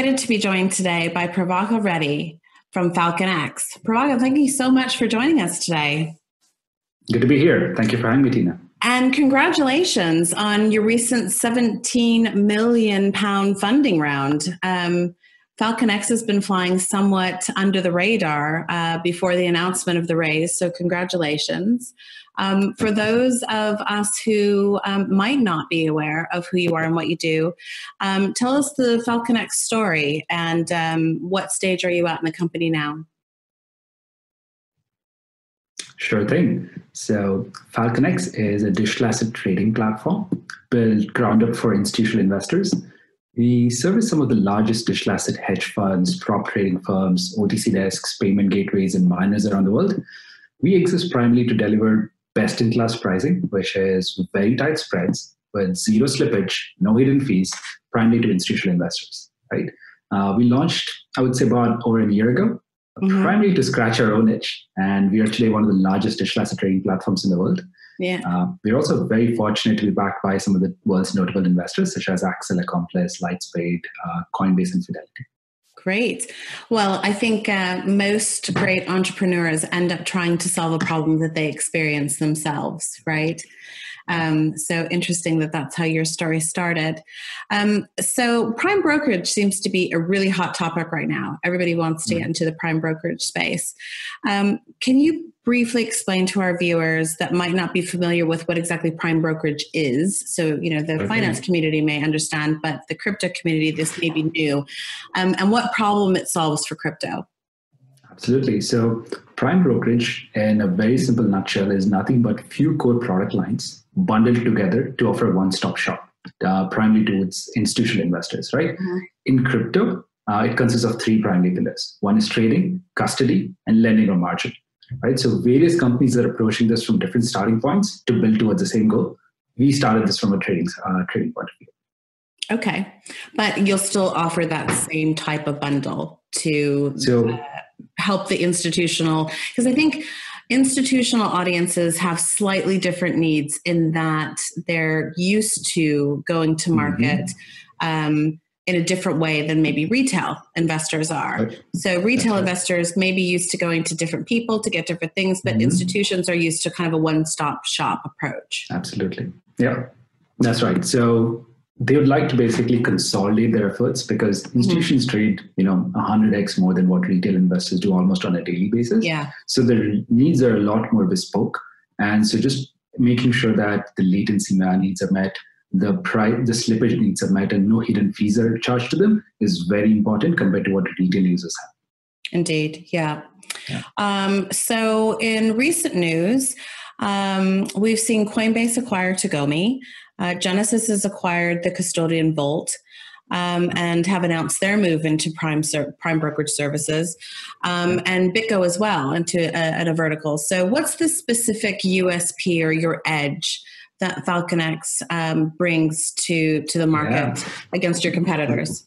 delighted to be joined today by Prabhakar Reddy from Falcon X. Prabhakar, thank you so much for joining us today. Good to be here. Thank you for having me, Tina. And congratulations on your recent 17 million pound funding round. Um, X has been flying somewhat under the radar uh, before the announcement of the raise, so congratulations. Um, for those of us who um, might not be aware of who you are and what you do, um, tell us the FalconX story and um, what stage are you at in the company now? Sure thing. So, FalconX is a digital asset trading platform built ground up for institutional investors we service some of the largest digital asset hedge funds, prop trading firms, OTC desks, payment gateways, and miners around the world. We exist primarily to deliver best in class pricing, which is very tight spreads with zero slippage, no hidden fees, primarily to institutional investors. Right? Uh, we launched, I would say, about over a year ago, mm-hmm. primarily to scratch our own itch, and we are today one of the largest digital asset trading platforms in the world. Yeah. Uh, we're also very fortunate to be backed by some of the world's notable investors, such as Accel Accomplice, Lightspeed, uh, Coinbase, and Fidelity. Great. Well, I think uh, most great entrepreneurs end up trying to solve a problem that they experience themselves, right? Um, so interesting that that's how your story started. Um, so prime brokerage seems to be a really hot topic right now. Everybody wants to get mm-hmm. into the prime brokerage space. Um, can you briefly explain to our viewers that might not be familiar with what exactly prime brokerage is? So you know the okay. finance community may understand, but the crypto community this may be new, um, and what problem it solves for crypto. Absolutely. So, prime brokerage, in a very simple nutshell, is nothing but a few core product lines bundled together to offer a one-stop shop, uh, primarily to its institutional investors, right? Mm-hmm. In crypto, uh, it consists of three primary pillars. One is trading, custody, and lending or margin, right? So various companies are approaching this from different starting points to build towards the same goal. We started this from a trading uh, trading point of view. Okay, but you'll still offer that same type of bundle to so, uh, help the institutional because I think institutional audiences have slightly different needs in that they're used to going to mm-hmm. market mm-hmm. um, in a different way than maybe retail investors are. Right. So retail right. investors may be used to going to different people to get different things, but mm-hmm. institutions are used to kind of a one-stop shop approach. Absolutely. Yeah. That's right. So they would like to basically consolidate their efforts because mm-hmm. institutions mm-hmm. trade, you know, 100x more than what retail investors do almost on a daily basis. Yeah. So their needs are a lot more bespoke. And so just making sure that the latency needs are met, the price, the slippage needs are met, and no hidden fees are charged to them is very important compared to what retail users have. Indeed, yeah. yeah. Um, so in recent news, um, we've seen Coinbase acquire Tagomi. Uh, Genesis has acquired the custodian Volt. Um, and have announced their move into prime ser- prime brokerage services, um, and BitGo as well into a, at a vertical. So, what's the specific USP or your edge that FalconX um, brings to to the market yeah. against your competitors?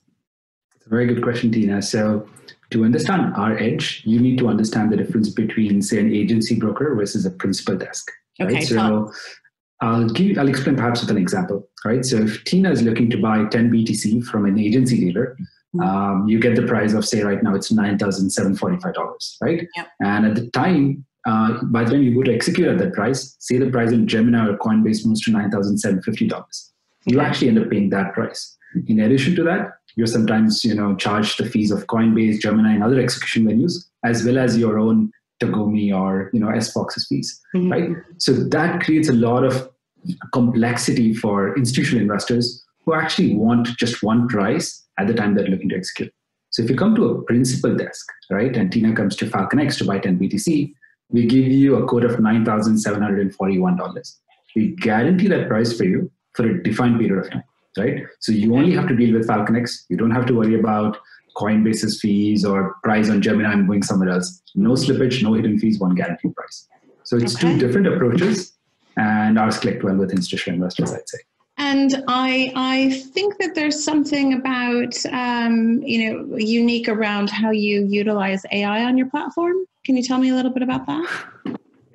It's a very good question, Tina. So, to understand our edge, you need to understand the difference between, say, an agency broker versus a principal desk. Right? So, I'll give I'll explain perhaps with an example, right? So if Tina is looking to buy 10 BTC from an agency dealer, mm-hmm. um, you get the price of say right now it's nine thousand seven forty five dollars, right? Yep. And at the time, uh, by the time you go to execute at that price, say the price in Gemini or Coinbase moves to nine thousand seven fifty dollars, you actually end up paying that price. In addition to that, you're sometimes you know charged the fees of Coinbase, Gemini, and other execution venues, as well as your own Tagomi or you know SFOX's fees, mm-hmm. right? So that creates a lot of complexity for institutional investors who actually want just one price at the time they're looking to execute. So if you come to a principal desk, right, and Tina comes to FalconX to buy 10 BTC, we give you a quote of $9,741. We guarantee that price for you for a defined period of time, right? So you only have to deal with FalconX. You don't have to worry about Coinbase's fees or price on Gemini and going somewhere else. No slippage, no hidden fees, one guaranteed price. So it's okay. two different approaches and ours clicked well with institutional investors, I'd say. And I, I think that there's something about, um, you know, unique around how you utilize AI on your platform. Can you tell me a little bit about that?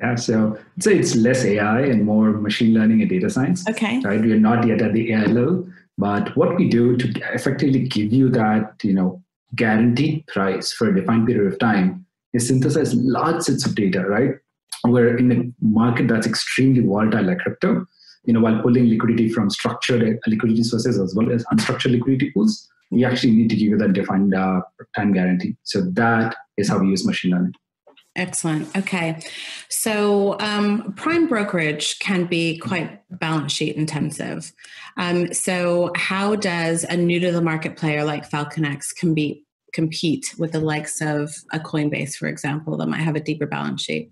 Yeah, so I'd say it's less AI and more machine learning and data science. Okay. Right, we are not yet at the AI level, But what we do to effectively give you that, you know, guaranteed price for a defined period of time is synthesize large sets of data, right? We're in a market that's extremely volatile like crypto, you know, while pulling liquidity from structured liquidity sources as well as unstructured liquidity pools, we actually need to give you that defined uh, time guarantee. So that is how we use machine learning. Excellent. Okay. So, um, prime brokerage can be quite balance sheet intensive. Um, so, how does a new to the market player like FalconX compete, compete with the likes of a Coinbase, for example, that might have a deeper balance sheet?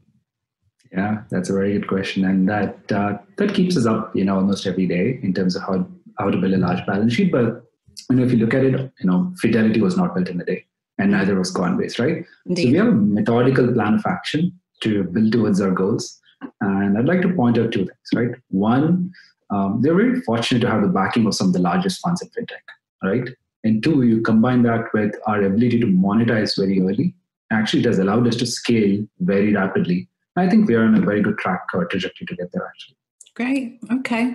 Yeah, that's a very good question, and that uh, that keeps us up, you know, almost every day in terms of how how to build a large balance sheet. But you know, if you look at it, you know, Fidelity was not built in a day and neither was Coinbase, right? Indeed. So we have a methodical plan of action to build towards our goals. And I'd like to point out two things, right? One, um, they're very fortunate to have the backing of some of the largest funds in fintech, right? And two, you combine that with our ability to monetize very early. Actually, it has allowed us to scale very rapidly. I think we are on a very good track or trajectory to get there, actually. Great. Okay.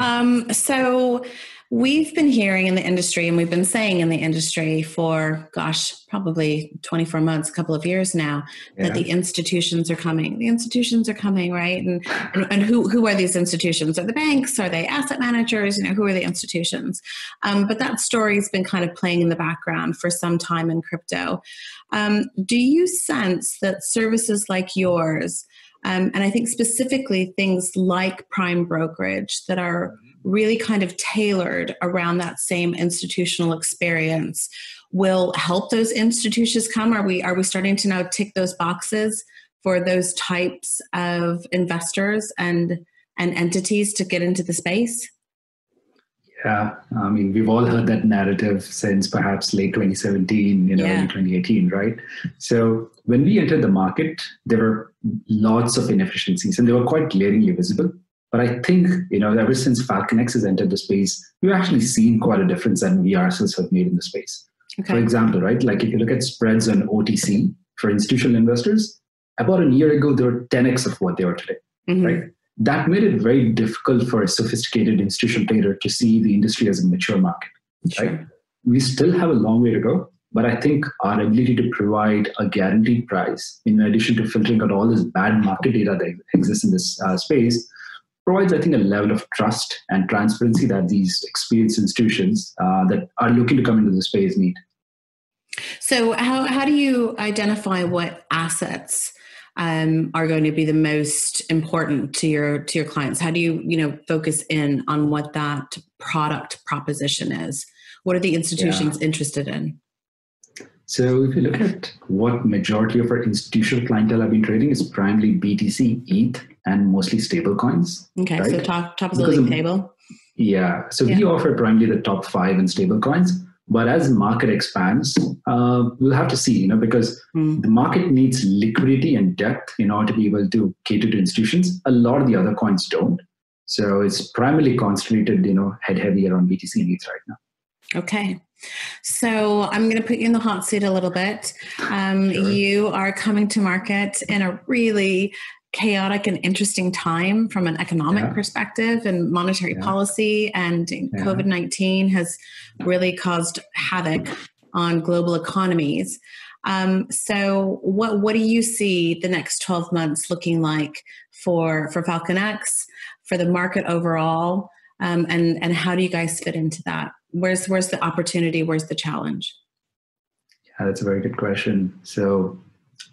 Um, so We've been hearing in the industry, and we've been saying in the industry for, gosh, probably 24 months, a couple of years now, yeah. that the institutions are coming. The institutions are coming, right? And, and, and, who, who are these institutions? Are the banks? Are they asset managers? You know, who are the institutions? Um, but that story's been kind of playing in the background for some time in crypto. Um, do you sense that services like yours, um, and I think specifically things like prime brokerage that are really kind of tailored around that same institutional experience will help those institutions come. Are we are we starting to now tick those boxes for those types of investors and and entities to get into the space yeah i mean we've all heard that narrative since perhaps late 2017 you know yeah. 2018 right so when we entered the market there were lots of inefficiencies and they were quite glaringly visible but I think, you know, ever since FalconX has entered the space, we've actually seen quite a difference that we ourselves have made in the space. Okay. For example, right, like if you look at spreads on OTC for institutional investors, about a year ago, they were 10x of what they are today, mm-hmm. right? That made it very difficult for a sophisticated institutional trader to see the industry as a mature market, sure. right? We still have a long way to go, but I think our ability to provide a guaranteed price, in addition to filtering out all this bad market data that exists in this uh, space, provides, I think, a level of trust and transparency that these experienced institutions uh, that are looking to come into the space need. So, how, how do you identify what assets um, are going to be the most important to your to your clients? How do you you know focus in on what that product proposition is? What are the institutions yeah. interested in? So if you look at what majority of our institutional clientele have been trading is primarily BTC, ETH, and mostly stable coins. Okay, right? so top top of the league table. Yeah, so yeah. we offer primarily the top five in stable coins. But as the market expands, uh, we'll have to see, you know, because mm. the market needs liquidity and depth in order to be able to cater to institutions. A lot of the other coins don't. So it's primarily concentrated, you know, head heavy around BTC and ETH right now. Okay. So I'm going to put you in the hot seat a little bit. Um, sure. You are coming to market in a really chaotic and interesting time from an economic yeah. perspective and monetary yeah. policy. And yeah. COVID 19 has really caused havoc on global economies. Um, so, what, what do you see the next 12 months looking like for, for FalconX for the market overall? Um, and, and how do you guys fit into that? Where's, where's the opportunity? Where's the challenge? Yeah, that's a very good question. So,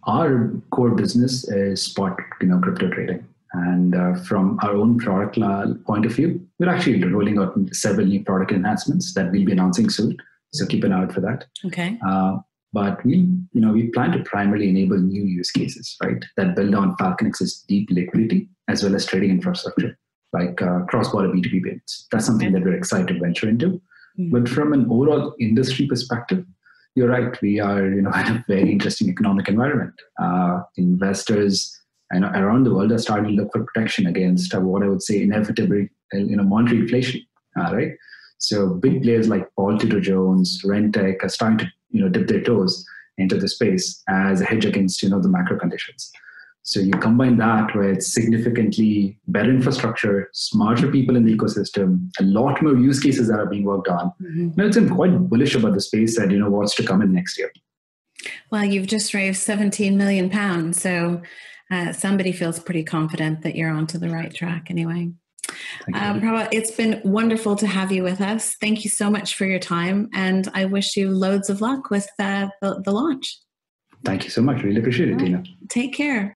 our core business is spot you know crypto trading. And uh, from our own product point of view we're actually rolling out several new product enhancements that we'll be announcing soon. So keep an eye out for that. Okay. Uh, but we you know we plan to primarily enable new use cases right that build on FalconX's deep liquidity as well as trading infrastructure like uh, cross-border b2b payments. That's something okay. that we're excited to venture into. Mm-hmm. but from an overall industry perspective you're right. We are, you know, in a very interesting economic environment. Uh, investors know, around the world are starting to look for protection against uh, what I would say inevitable, uh, you know, monetary inflation. Uh, right. So big players like Paul Tudor Jones, Rentech are starting to, you know, dip their toes into the space as a hedge against, you know, the macro conditions. So you combine that with significantly better infrastructure, smarter people in the ecosystem, a lot more use cases that are being worked on. Mm-hmm. You I'm quite bullish about the space and you know what's to come in next year. Well, you've just raised 17 million pounds, so uh, somebody feels pretty confident that you're onto the right track anyway. Um, Prabha, it's been wonderful to have you with us. Thank you so much for your time, and I wish you loads of luck with uh, the, the launch. Thank you so much. Really appreciate it, Tina. Take care.